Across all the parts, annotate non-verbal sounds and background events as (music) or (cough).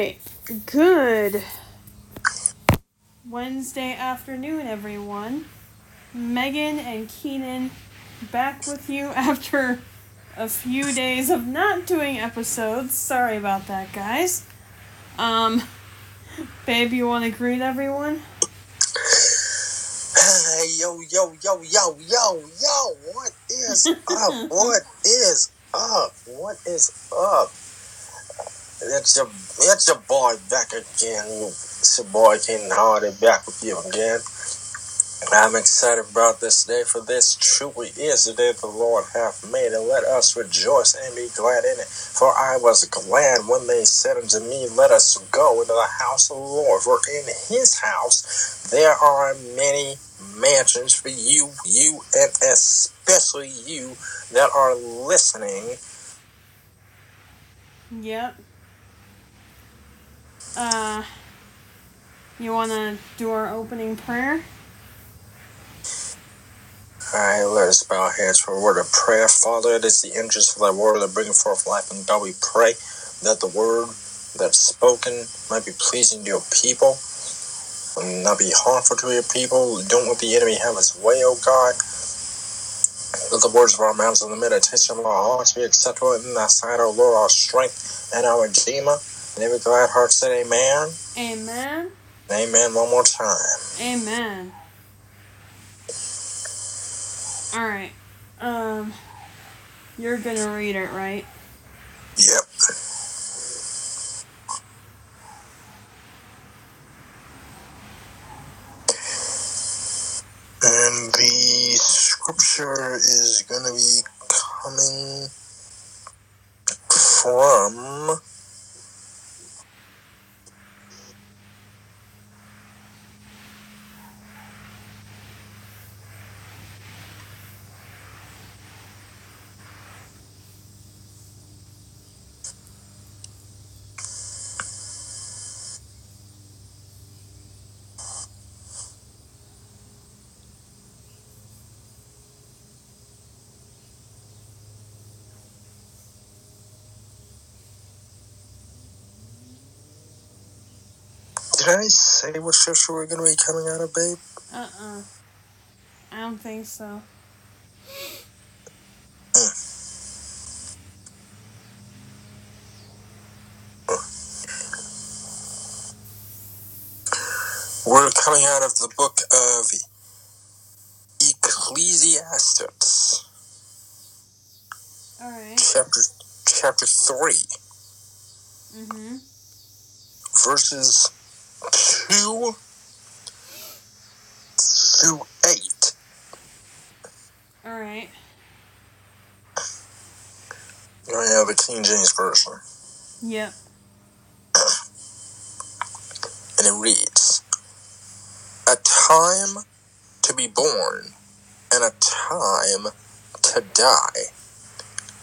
right. Good Wednesday afternoon, everyone. Megan and Keenan back with you (laughs) after a few days of not doing episodes. Sorry about that, guys. Um, babe, you want to greet everyone? Hey, (sighs) yo, yo, yo, yo, yo, yo, what is up? (laughs) what is up? What is up? It's your, it's your boy back again. It's your boy King Hardy back with you again. I'm excited about this day, for this truly is the day the Lord hath made, and let us rejoice and be glad in it. For I was glad when they said unto me, Let us go into the house of the Lord. For in his house there are many mansions for you, you, and especially you that are listening. Yep. Uh, you want to do our opening prayer? Alright, let us bow our heads for a word of prayer. Father, it is the interest of thy word that bringing forth life, and God we pray that the word that's spoken might be pleasing to your people, and not be harmful to your people. Don't let the enemy have his way, O God. Let the words of our mouths and the meditation of our hearts be acceptable in thy sight, O Lord, our strength and our redeemer. And every glad heart said amen. Amen. Amen one more time. Amen. All right. Um, you're gonna read it, right? Yep. And the scripture is going to be coming from Did I say what scripture we're going to be coming out of, babe? Uh uh I don't think so. We're coming out of the book of Ecclesiastes, All right. chapter chapter 3, Mm-hmm. verses 2 through 8. All right. I have a King James Version. Yep. and it reads A time to be born and a time to die,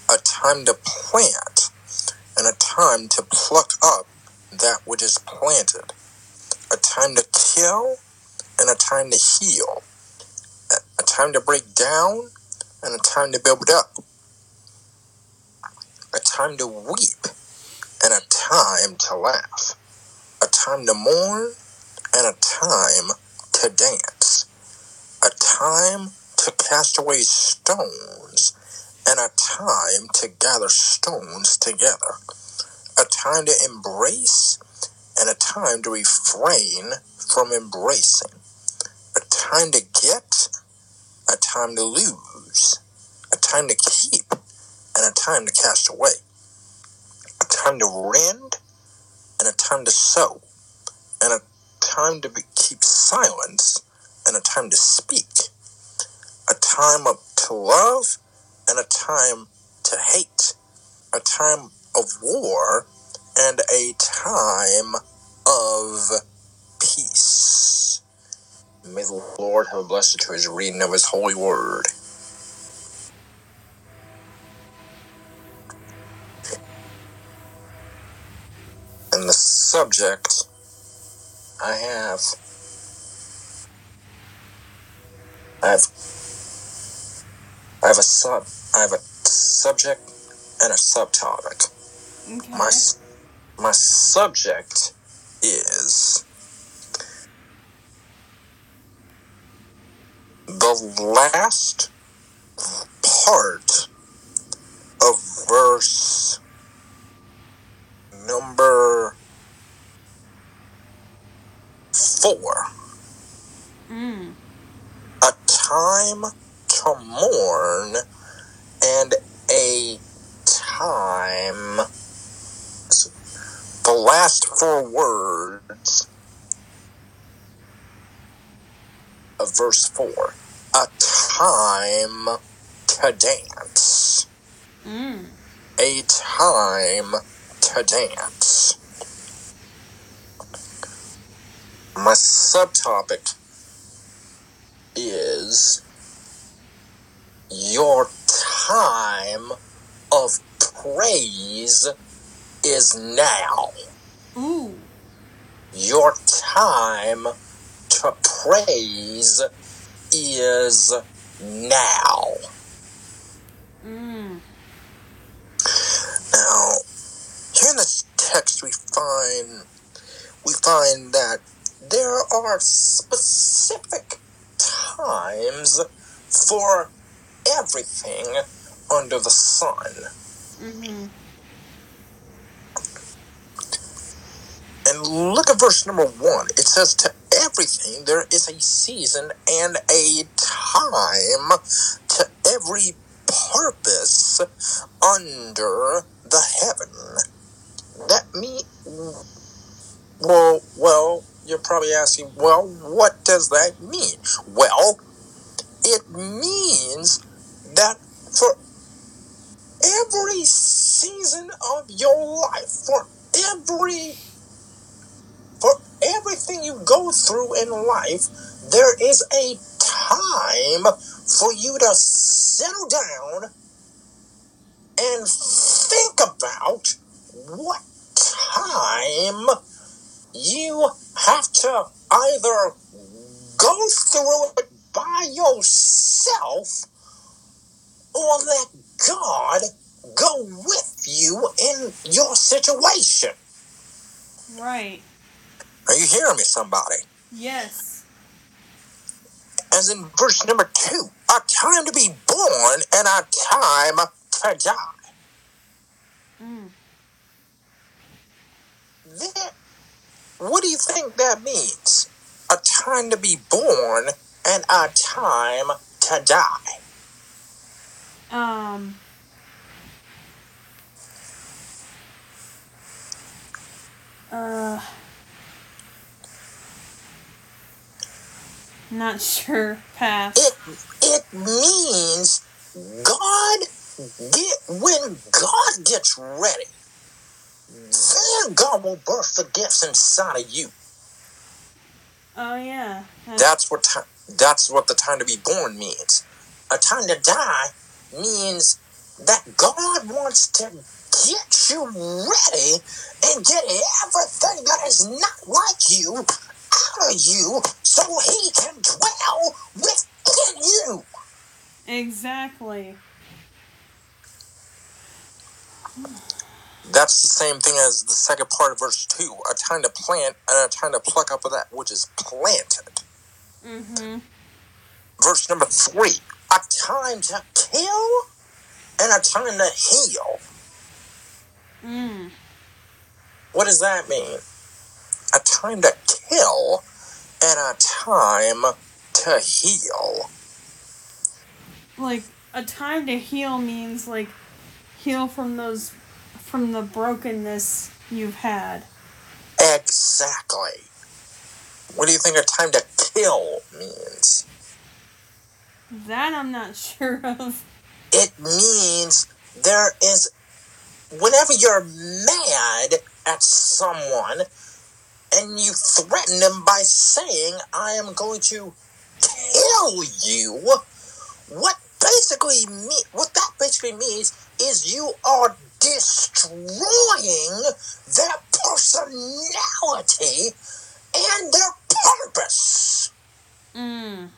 a time to plant and a time to pluck up that which is planted, a time to kill and a time to heal, a- time to break down and a time to build up, a time to weep and a time to laugh, a time to mourn and a time to dance, a time to cast away stones, and a time to gather stones together, a time to embrace and a time to refrain from embracing, a time to get, a time to lose, a time to keep, and a time to cast away, a time to rend and a time to sow, and a time to be, keep silence and a time to speak, a time of, to love and a time to hate, a time of war and a time of peace. May the Lord have a blessing to his reading of his holy word. And the subject I have I have I have a sub I have a subject and a subtopic. Okay. My My subject is the last part of verse number four. Mm. A time to mourn and a time. The last four words of verse 4. A time to dance. Mm. A time to dance. My subtopic is your time of praise is now. Ooh. Your time to praise is now. Mm. Now, here in this text, we find we find that there are specific times for everything under the sun. Mm-hmm. And look at verse number one. It says, To everything there is a season and a time to every purpose under the heaven. That me well well you're probably asking, well, what does that mean? Well, it means that for every season of your life, for every for everything you go through in life, there is a time for you to settle down and think about what time you have to either go through it by yourself or let God go with you in your situation. Right. Are you hearing me, somebody? Yes. As in verse number two, a time to be born and a time to die. Mm. That, what do you think that means? A time to be born and a time to die. Um. Uh. Not sure. Pass. It it means God get when God gets ready, then God will birth the gifts inside of you. Oh yeah. That's- That's what time. That's what the time to be born means. A time to die means that God wants to get you ready and get everything that is not like you out of you so he can dwell within you. Exactly. That's the same thing as the second part of verse 2 a time to plant and a time to pluck up of that which is planted. Mm-hmm. Verse number 3 a time to kill and a time to heal. Mm. What does that mean? A time to kill and a time to heal. Like a time to heal means like heal from those from the brokenness you've had. Exactly. What do you think a time to kill means? That I'm not (laughs) sure of. It means there is, whenever you're mad at someone and you threaten them by saying, I am going to kill you, what basically me what that basically means is you are destroying their personality and their purpose. Mm.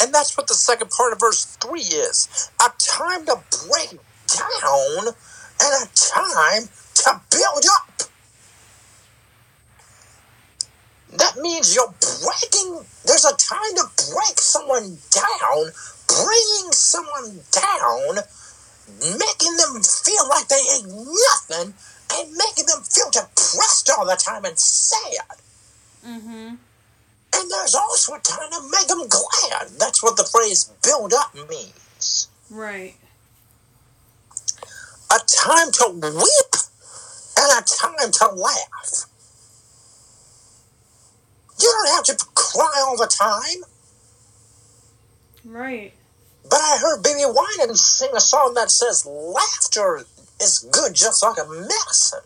And that's what the second part of verse 3 is. A time to break down and a time to build up. That means you're breaking, there's a time to break someone down, bringing someone down, making them feel like they ain't nothing, and making them feel depressed all the time and sad. Mm-hmm. And there's also a time to make them glad. That's what the phrase build up means. Right. A time to weep and a time to laugh. You don't have to cry all the time. Right. But I heard Baby Winans sing a song that says laughter is good just like a medicine.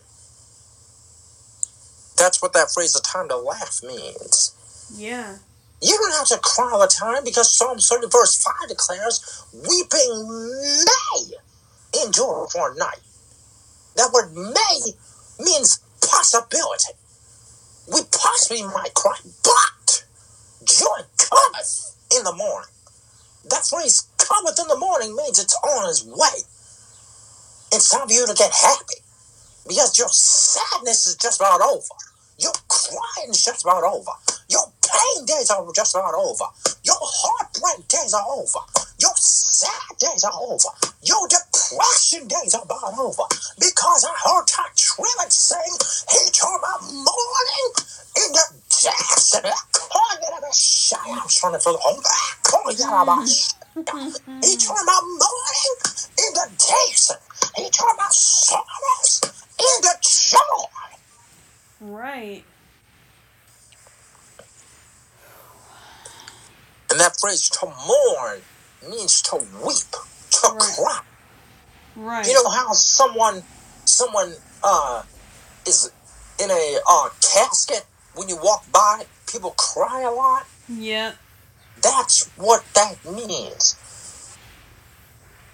That's what that phrase, a time to laugh, means. Yeah. You don't have to cry all the time because Psalm 30 verse 5 declares, weeping may endure for a night. That word may means possibility. We possibly might cry, but joy cometh in the morning. That phrase cometh in the morning means it's on its way. It's time for you to get happy because your sadness is just about over. Your crying is just about over. Your pain days are just about over. Your heartbreak days are over. Your sad days are over. Your depression days are about over. Because I heard Tye Tribbett sing, he turned my morning into dance. And I can't get a shy. I was trying to feel home. He turned my morning into dancing. He turned my sorrows into joy. Right. And that phrase to mourn means to weep, to Right. cry. Right. You know how someone someone uh is in a uh casket when you walk by, people cry a lot? yeah. That's what that means.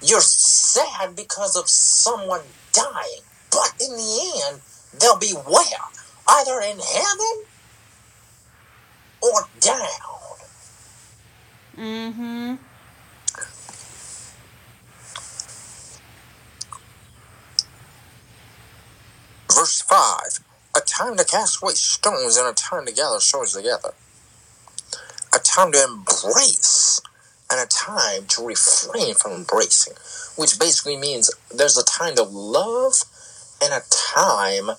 You're sad because of someone dying, but in the end, they'll be where? Either in heaven or down. Mm-hmm. Verse 5 A time to cast away stones and a time to gather stones together. A time to embrace and a time to refrain from embracing, which basically means there's a time to love and a time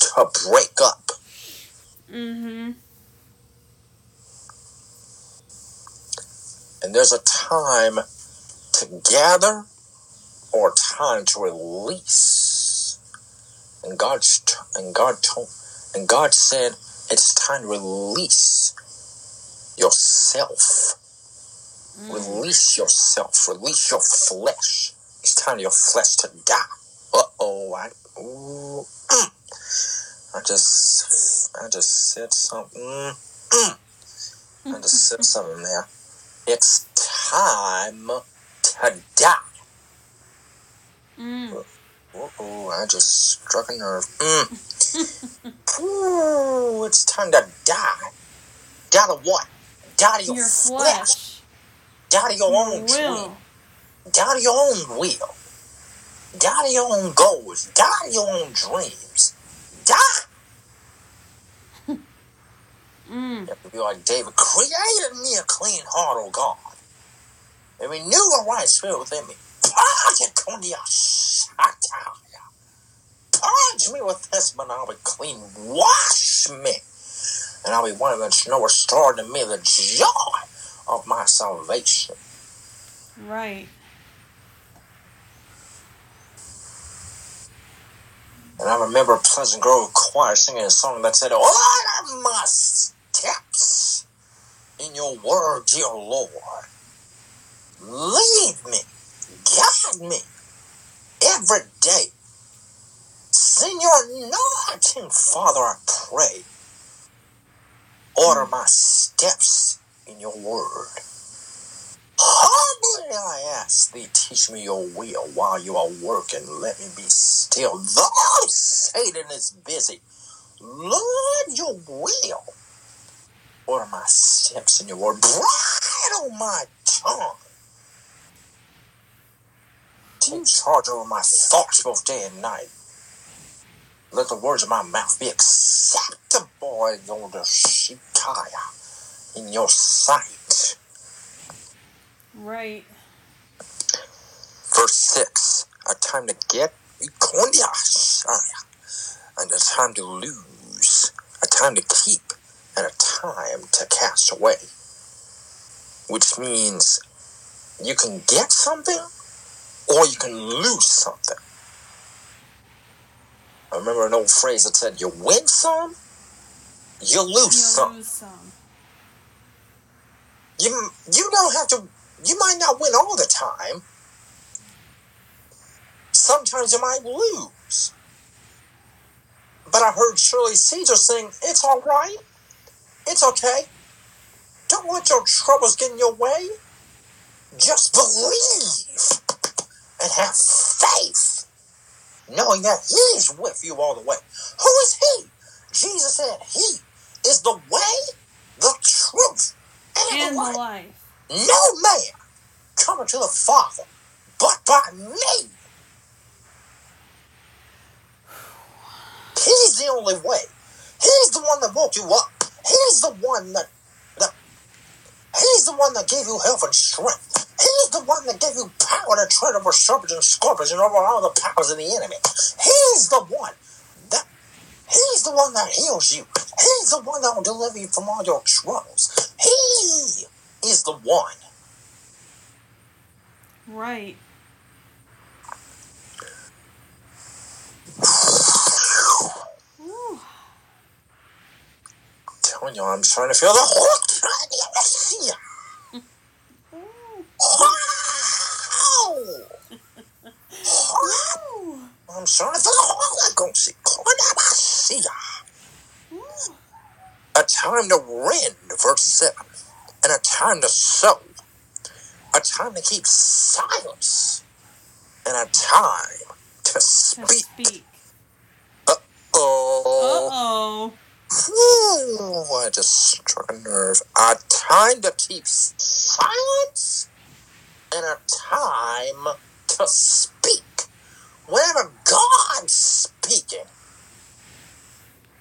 to break up. Mm-hmm. And there's a time to gather or time to release. And God and God told and God said it's time to release yourself. Release yourself. Release your flesh. It's time for your flesh to die. Uh oh. I ooh, mm. I just I just said something. Mm. I just said something there. It's time to die. Mm. Oh, I just struck a nerve. Mm. (laughs) Ooh, it's time to die. Die to what? Die to your, Your flesh. flesh. Die to your Your own dream. will. Die to your own will. Die to your own goals. Die to your own dreams. Die. Mm. You be like David. Created me a clean heart, O God. And renew a right spirit within me. Purge me with this, but I'll be clean. Wash me. And I'll be one that's no restored to me the joy of my salvation. Right. And I remember Pleasant Grove Choir singing a song that said, Order my steps in your word, dear Lord. Lead me, guide me every day. Send your anointing, Father, I pray. Order my steps in your word. Humbly I ask thee, teach me your will while you are working. Let me be still. Though Satan is busy, Lord, your will. Order my steps in your word. Bridle my tongue. take charge over my thoughts both day and night. Let the words of my mouth be acceptable in your Shikaya, in your sight. Right. Verse 6 A time to get, and a time to lose, a time to keep, and a time to cast away. Which means you can get something or you can lose something. I remember an old phrase that said, You win some, you lose some. lose some. You, you don't have to, you might not win all the time. Sometimes you might lose. But I heard Shirley Caesar sing, It's all right. It's okay. Don't let your troubles get in your way. Just believe and have faith, knowing that He's with you all the way. Who is He? Jesus said, He is the way, the truth, and, And the life. life. No man coming to the Father but by me. He's the only way. He's the one that woke you up. He's the one that, that He's the one that gave you health and strength. He's the one that gave you power to tread over serpents and scorpions and over all the powers of the enemy. He's the one that He's the one that heals you. He's the one that will deliver you from all your troubles. He is the one. Right. Ooh. Telling I'm starting to feel the whole Ooh. Wow! Ooh. I'm to feel the whole Ooh. A time to rend, verse 7, and a time to sow, a time to keep silence, and a time to speak. speak. Oh, Uh-oh. Ooh, I just struck a nerve. A time to keep silence and a time to speak. Whenever God's speaking,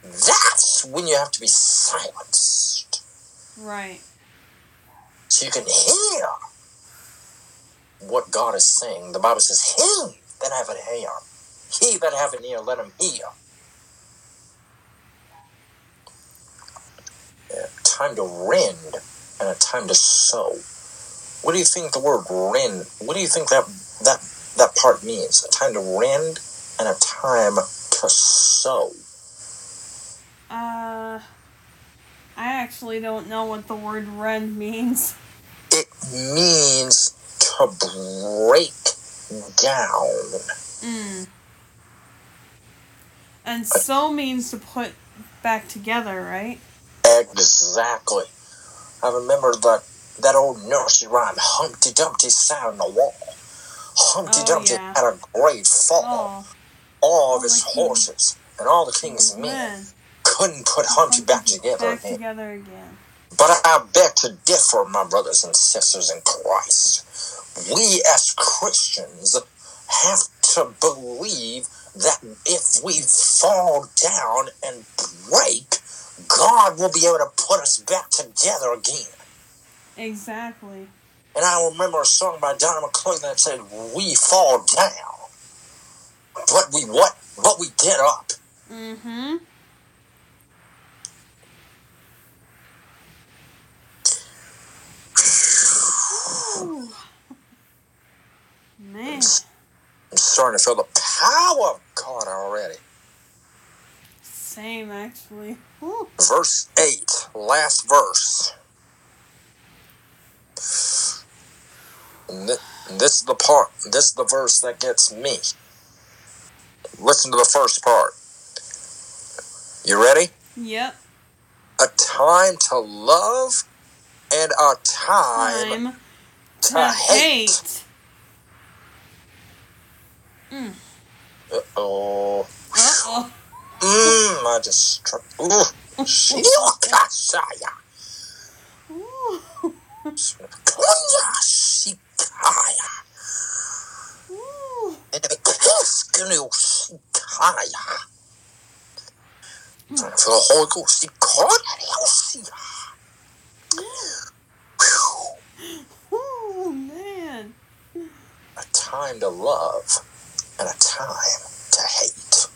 that's when you have to be silenced Right. so you can hear what God is saying. The Bible says, He that have an ear, he that have an ear, let him hear. Yeah, time to rend and a time to sow. What do you think the word rend? What do you think that that that part means? A time to rend and a time to sow. Uh, I actually don't know what the word rend means. It means to break down. Mm. And so means to put back together, right? Exactly. I remember that that old nursery rhyme, Humpty Dumpty sat on the wall. Humpty Oh, Dumpty yeah. had a great fall. Oh, all of his the king- horses and all the king's men couldn't put Humpty back together Back again. together again. But I beg to differ, my brothers and sisters in Christ. We as Christians have to believe that if we fall down and break, God will be able to put us back together again. Exactly. And I remember a song by Donnie McClurkin that said, "We fall down, but we what? But we get up." Mm-hmm. Ooh. (sighs) Man. I'm starting to feel the power of God already. Same, actually. Ooh. Verse 8, last verse. And thi- and this is the part, this is the verse that gets me. Listen to the first part. You ready? Yep. A time to love and a time, Time to, to hate. hate. Mm. Uh-oh. Uh-oh. Mmm, I just. Shiokasaya. Ooh. Kunya shikaya. Ooh. Kaya. For the Holy Ghost, Oh man. A time to love and a time to hate.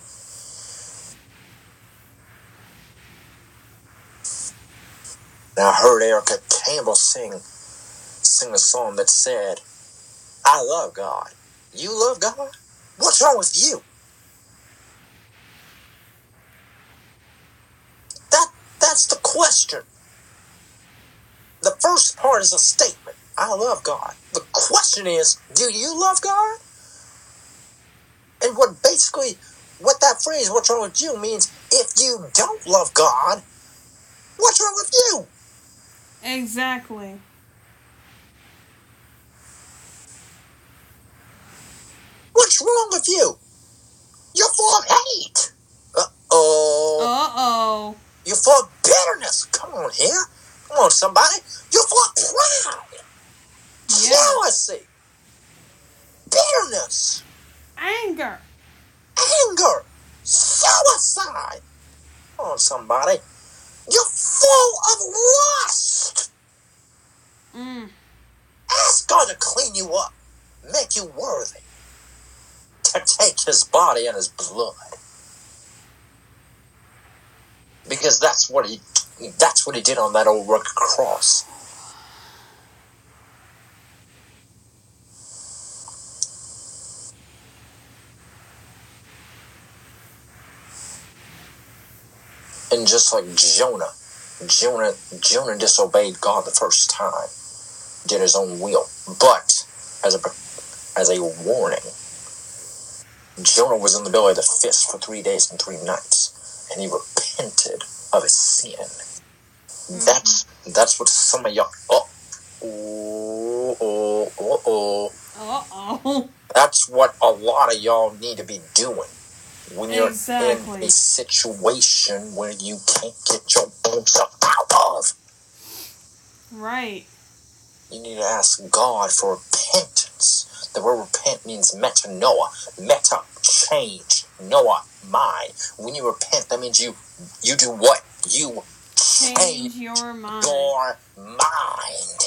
Now I heard Erica Campbell sing sing a song that said, I love God. You love God? What's wrong with you? That that's the question. The first part is a statement. I love God. The question is, do you love God? And what basically what that phrase, what's wrong with you, means if you don't love God, what's wrong with you? Exactly. What's wrong with you? You're full of hate. Uh oh. Uh oh. You're full of bitterness. Come on here. Come on, somebody. You're full of pride, Yeah. jealousy, bitterness, Anger. anger, suicide. Come on, somebody. You're full of lust. Mm. Ask God to clean you up, make you worthy to take his body and his blood. Because that's what he that's what he did on that old rugged cross. And just like Jonah, Jonah Jonah disobeyed God the first time, did his own will. But as a as a warning, Jonah was in the belly of the fish for three days and three nights, and he repented of his sin. That's that's what some of y'all. Oh, oh, oh, oh, oh. Uh oh. That's what a lot of y'all need to be doing when you're in a situation where you can't get your bones up out of. Right. You need to ask God for repentance. The word repent means metanoia. Meta, change. Noah, mind. When you repent, that means you you do what? You Change change your mind. your mind.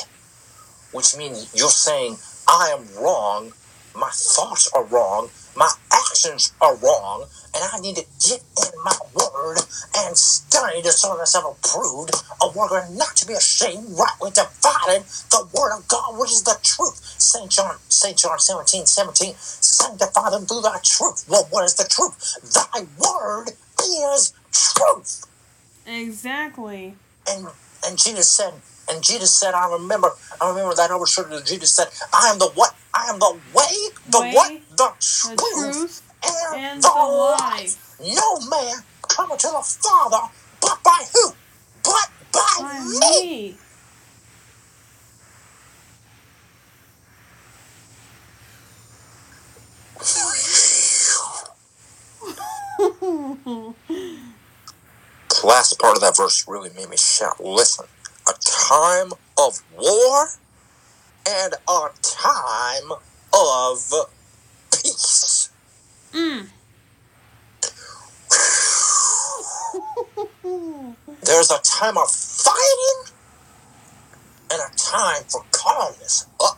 Which means you're saying, I am wrong, my thoughts are wrong, my actions are wrong, and I need to get in my word and study to show myself approved, a worker not to be ashamed, rightly divided the word of God, which is the truth. St. John, St. John 17, 17, sanctify them through thy truth. Well, what is the truth? Thy word is truth. Exactly. And and Jesus said, and Jesus said, I remember, I remember that old scripture Jesus said, I am the what? I am the way, the Way, what? The The truth, truth and, and the, life. life. No man coming to the Father but by who? But by, By me. me. The last part of that verse really made me shout. Listen, time of war and a time of peace. mm. (laughs) There's a time of fighting and a time for calmness. Uh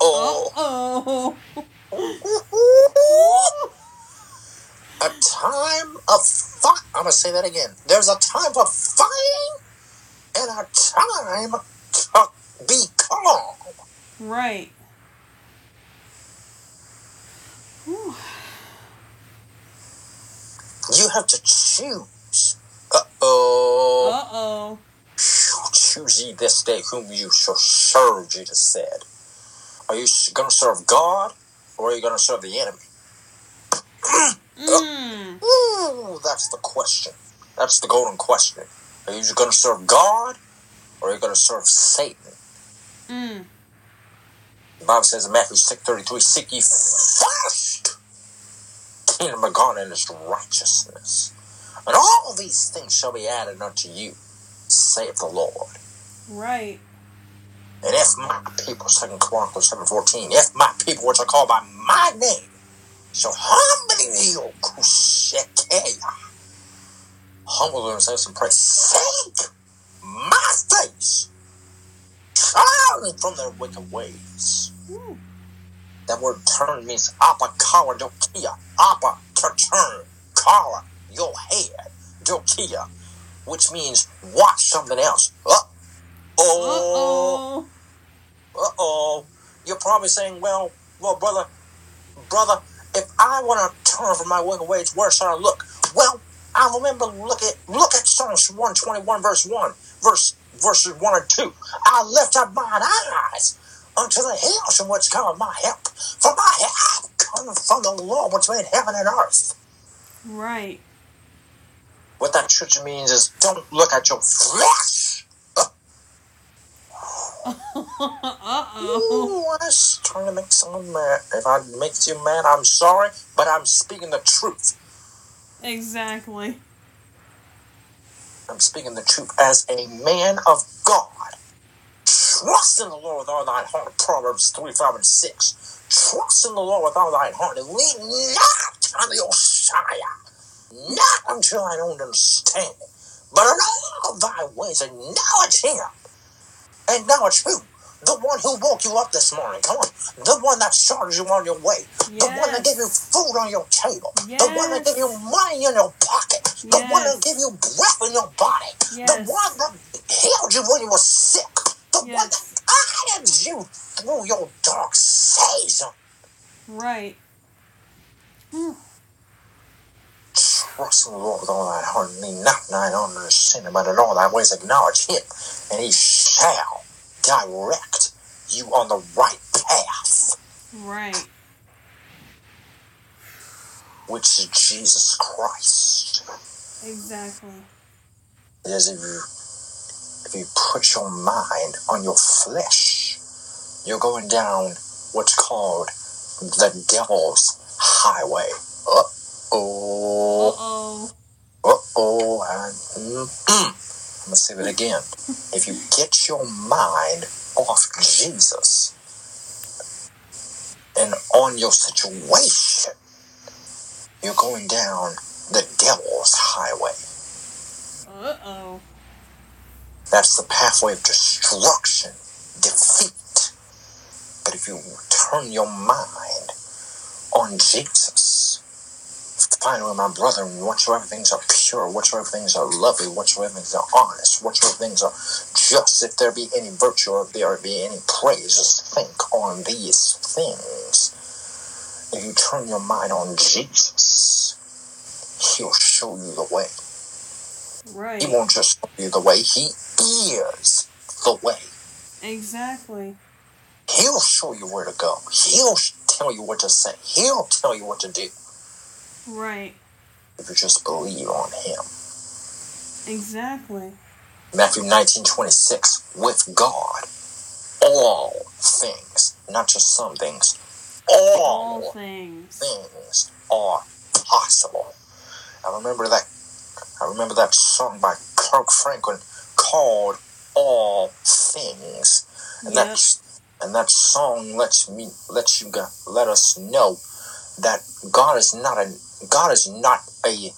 oh. oh. (laughs) A time of fight. I'm gonna say that again. There's a time for fighting and a time to be calm. Right. Whew. You have to choose. Uh oh. Uh oh. Choose ye this day whom you shall serve, Jesus said. Are you going to serve God or are you going to serve the enemy? Mm. (coughs) Ooh, that's the question. That's the golden question. Are you going to serve God or are you going to serve Satan? Mm. The Bible says in Matthew 6.33, Seek ye first the kingdom of God and his righteousness. And all these things shall be added unto you, saith the Lord. Right. And if my people, Second Chronicles 7.14, if my people which are called by my name shall humble Medio Kushekeya. Humble themselves and pray. Seek my face. Turn from their wicked ways. Ooh. That word turn means apa kara dokia. Apa to turn. Kara, your head. Dokia. Which means watch something else. Uh oh. Uh oh. You're probably saying, well, well, brother, brother, if I want to turn from my wicked ways, where should I look? Well, I remember look at look at Psalms 121, verse 1, verse verses 1 and 2. I lift up mine eyes unto the hills from which cometh my help. For my help cometh from the Lord which made heaven and earth. Right. What that scripture means is don't look at your flesh. (laughs) Uh-oh. Ooh, I was trying to make someone mad. If I make you mad, I'm sorry, but I'm speaking the truth. Exactly. I'm speaking the truth as a man of God. Trust in the Lord with all thine heart. Proverbs 3, 5, and 6. Trust in the Lord with all thine heart and lean not on your sire, not unto thine own understanding, but in all thy ways acknowledge him. Acknowledge who? The one who woke you up this morning. Come on. The one that started you on your way. The one that gave you food on your table. The one that gave you money in your pocket. The one that gave you breath in your body. The one that healed you when you were sick. The one that guided you through your dark season. Right. Trust in the Lord with all thine heart and lean not on thine own understanding, but in all thy ways acknowledge him, and he shall direct you on the right path, Right. which is Jesus Christ. Exactly. Because if you if you put your mind on your flesh, you're going down what's called the devil's highway. Uh oh. Uh-oh. Uh oh. I'm gonna say that again. If you get your mind off Jesus and on your situation, you're going down the devil's highway. Uh-oh. That's the pathway of destruction, defeat. But if you turn your mind on Jesus, finally, my brother, whatsoever things are pure, whatsoever things are lovely, whatsoever things are honest, whatsoever things are just, if there be any virtue or if there be any praise, just think on these things. If you turn your mind on Jesus, He'll show you the way. Right. He won't just show you the way, He is the way. Exactly. He'll show you where to go. He'll tell you what to say. He'll tell you what to do Right. if you just believe on Him. Exactly. Matthew 19 26. With God, all things, not just some things, all, All things. things are possible. I remember that. I remember that song by Kirk Franklin called "All Things," and Yep. that and that song lets me lets you go, let us know that God is not a God is not a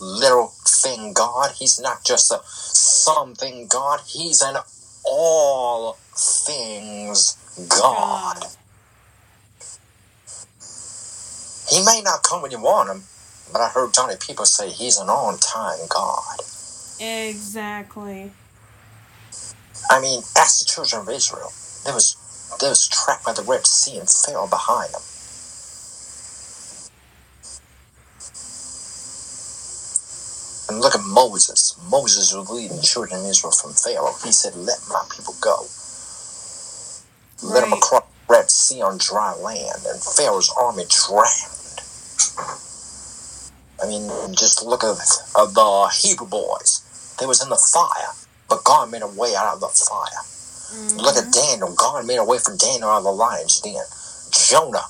little thing God. He's not just a something God. He's an all things God. God. He may not come when you want him, but I heard Johnny People say he's an on time God. Exactly. I mean, ask the children of Israel. They was they was trapped by the Red Sea and fell behind them. And look at Moses. Moses was leading the children of Israel from Pharaoh. He said, Let my people go. Let them Right. across the Red Sea on dry land, and Pharaoh's army drowned. I mean, just look at the Hebrew boys. They was in the fire, but God made a way out of the fire. Look at mm-hmm. Daniel. God made a way for Daniel out of the lion's den. Jonah,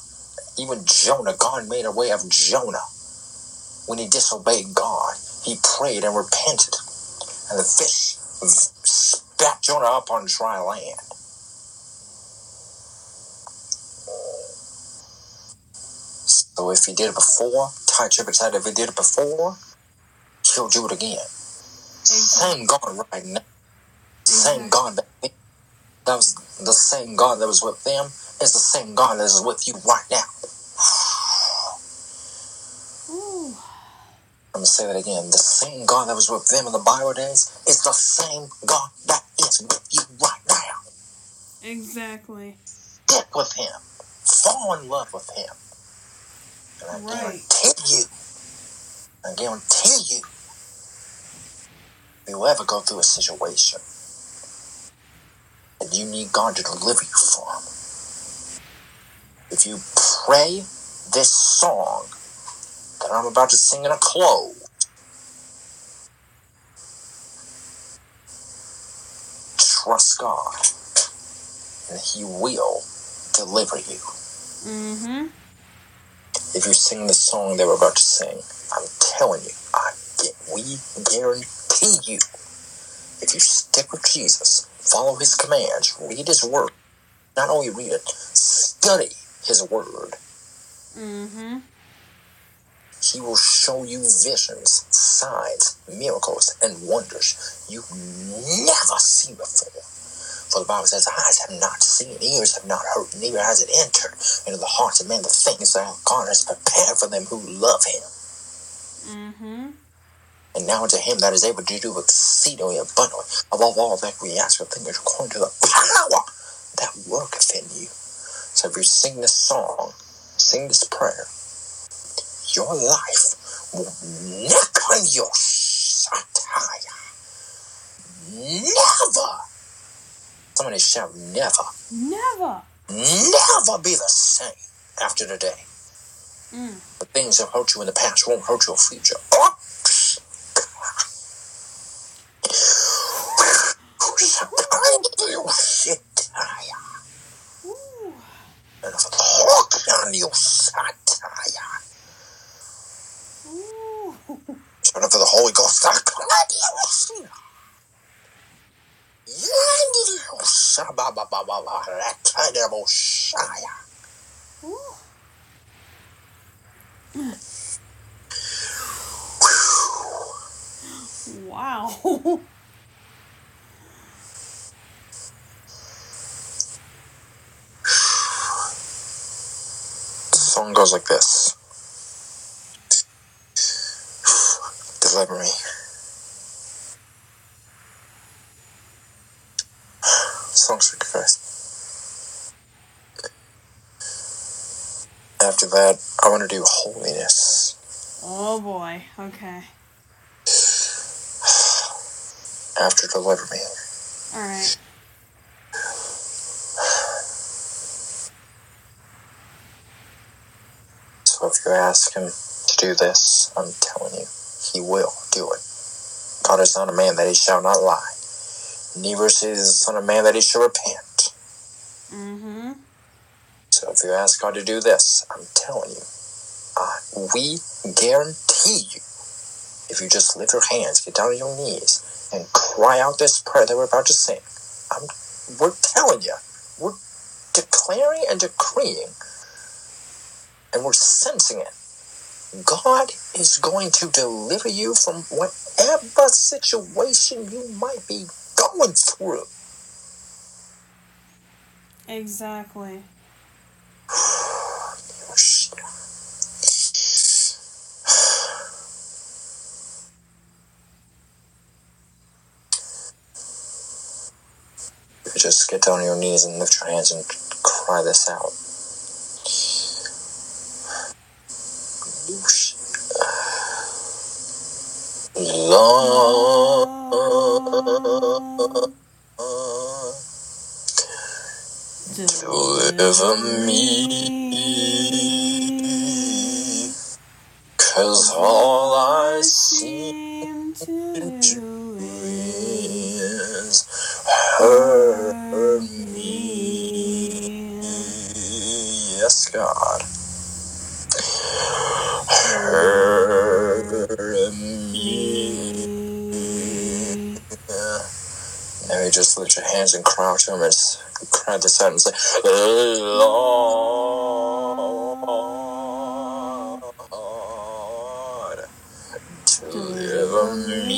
even Jonah, God made a way of Jonah. When he disobeyed God, he prayed and repented, and the fish spat Jonah up on dry land. So if he did it before, Tye Tribbett said if he did it before, he'll do it again. Same God right now. Same God that, that was the same God that was with them is the same God that is with you right now. I'm gonna say that again. The same God that was with them in the Bible days is the same God that is with you right now. Exactly. Stick with Him. Fall in love with Him. And I Right. guarantee you, I guarantee you, if you ever go through a situation that you need God to deliver you from, if you pray this song that I'm about to sing in a close, trust God, and He will deliver you. Mm-hmm. If you sing the song they were about to sing, I'm telling you, I get, we guarantee you, if you stick with Jesus, follow His commands, read His word, not only read it, study His word, Mm-hmm. He will show you visions, signs, miracles, and wonders you've never seen before. For the Bible says, eyes have not seen, ears have not heard, neither has it entered into the hearts of men the things that God has prepared for them who love Him. Mm-hmm. And now unto Him that is able to do exceedingly abundantly above all that we ask or think according to the power that worketh in you. So if you sing this song, sing this prayer, your life will never your satire. Never. Somebody shout never. Never. Never be the same after today. Mm. The things that hurt you in the past won't hurt your future. Oh, (sighs) Ooh. Ooh. Shout out for the Holy Ghost. Wow. (laughs) The song goes like this Deliver me. Songs like this. After that, I want to do holiness. oh boy. Okay. (sighs) After deliver me. All right. So if you ask him to do this, I'm telling you, he will do it. God is not a man that he shall not lie. Neither is he the son of man that he shall repent. Mm-hmm. You ask God to do this, I'm telling you, uh, we guarantee you, if you just lift your hands, get down on your knees, and cry out this prayer that we're about to sing, I'm, we're telling you, we're declaring and decreeing, and we're sensing it. God is going to deliver you from whatever situation you might be going through. Exactly. Just get down on your knees and lift your hands and cry this out. Lord, deliver me, cause all I see just lift your hands and crouch them and cry this out and say, Lord, deliver me.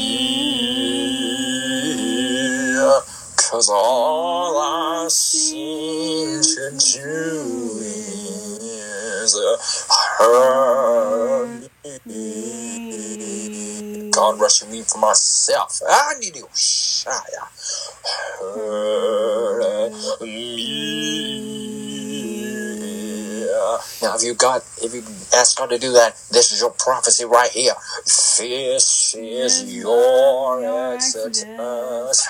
Cause all I seem to do is uh, hurt me. God rescue me for myself. I need you, Shia. Hurt me. Now, if you got, if you ask God to do that, this is your prophecy right here. This is your exodus.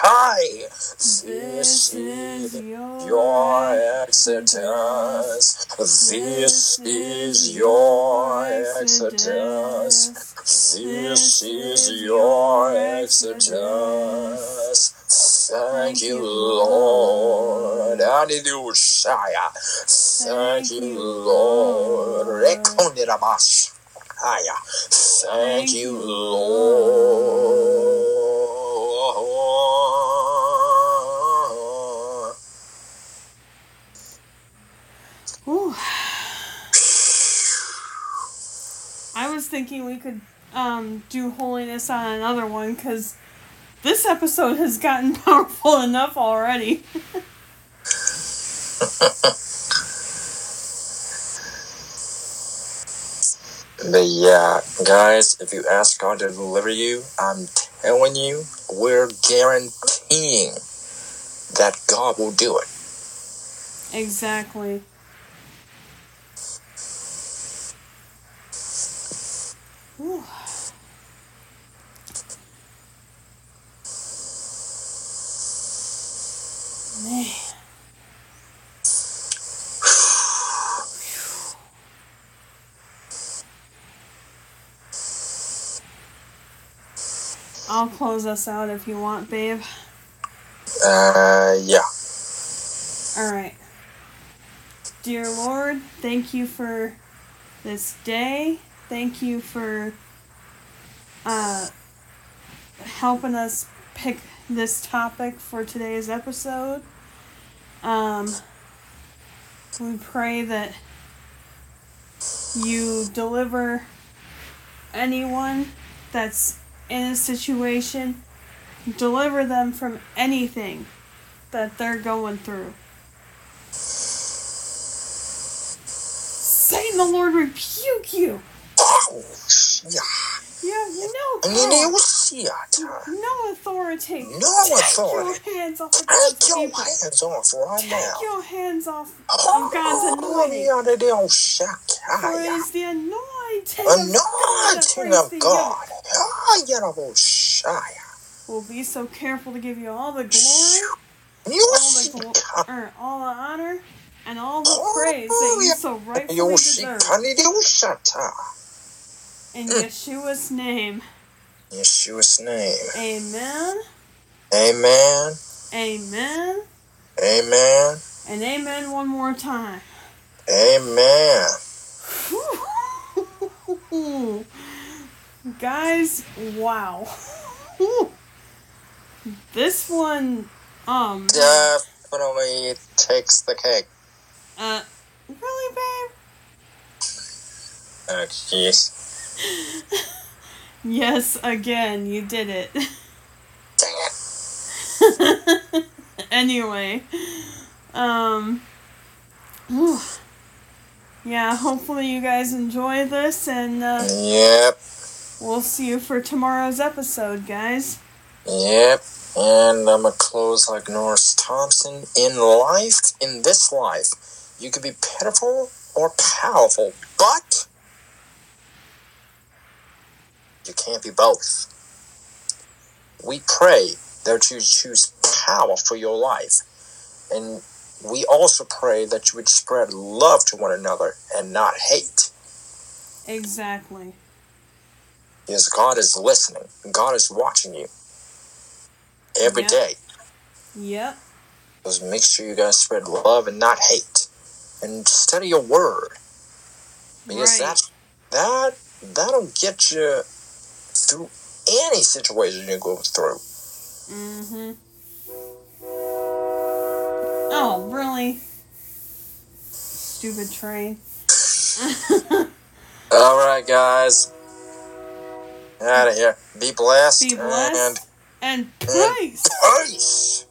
Hi. This is your exodus. This is your exodus. This is your exodus. Thank you, Lord. Hallelujah. Thank you, Lord. Rekondirabashaya. Thank you, Lord. Ooh. I was thinking we could um, do holiness on another one because this episode has gotten (laughs) powerful enough already. But yeah, guys, if you ask God to deliver you, I'm telling you, we're guaranteeing that God will do it. Exactly. Ooh. Man. (sighs) I'll close us out if you want, babe. Uh, yeah. All right. Dear Lord, thank you for this day. Thank you for uh, helping us pick this topic for today's episode. Um, we pray that you deliver anyone that's in a situation, deliver them from anything that they're going through. Satan, the Lord rebuke you. Oh, yeah. Yeah, no And then power, it was theater. no authority. No Take authority. your hands off of Take your people. hands off right Take now. your hands off Oh, of God's anointing. yeah, the deal, For it Shakaya. is the anointing of God Anointing of the God. Ah, yeah, the We'll be so careful to give you all the glory, You all the glo- or all the honor, and all the praise that you so rightfully deserve. In Yeshua's name, Yeshua's name. amen, Amen. amen, Amen. and amen one more time. Amen. (laughs) Guys, wow. (laughs) this one, um, Definitely takes the cake. uh, really, babe? Oh, jeez. Yes, again, you did it. Dang it. (laughs) anyway, um, whew. yeah, hopefully you guys enjoy this, and uh, Yep. we'll see you for tomorrow's episode, guys. Yep. And I'm gonna close like Norris Thompson. In life, in this life, you could be pitiful or powerful, but you can't be both. We pray that you choose power for your life. And we also pray that you would spread love to one another and not hate. Exactly. Because God is listening. God is watching you every Yeah. day. Yep. Just make sure you guys spread love and not hate, and study your word because Right. that's that that'll get you through any situation you go through. Mm-hmm. Oh, really? Stupid train. (laughs) All right, guys, out of here. Be blessed, Be and blessed and peace. peace.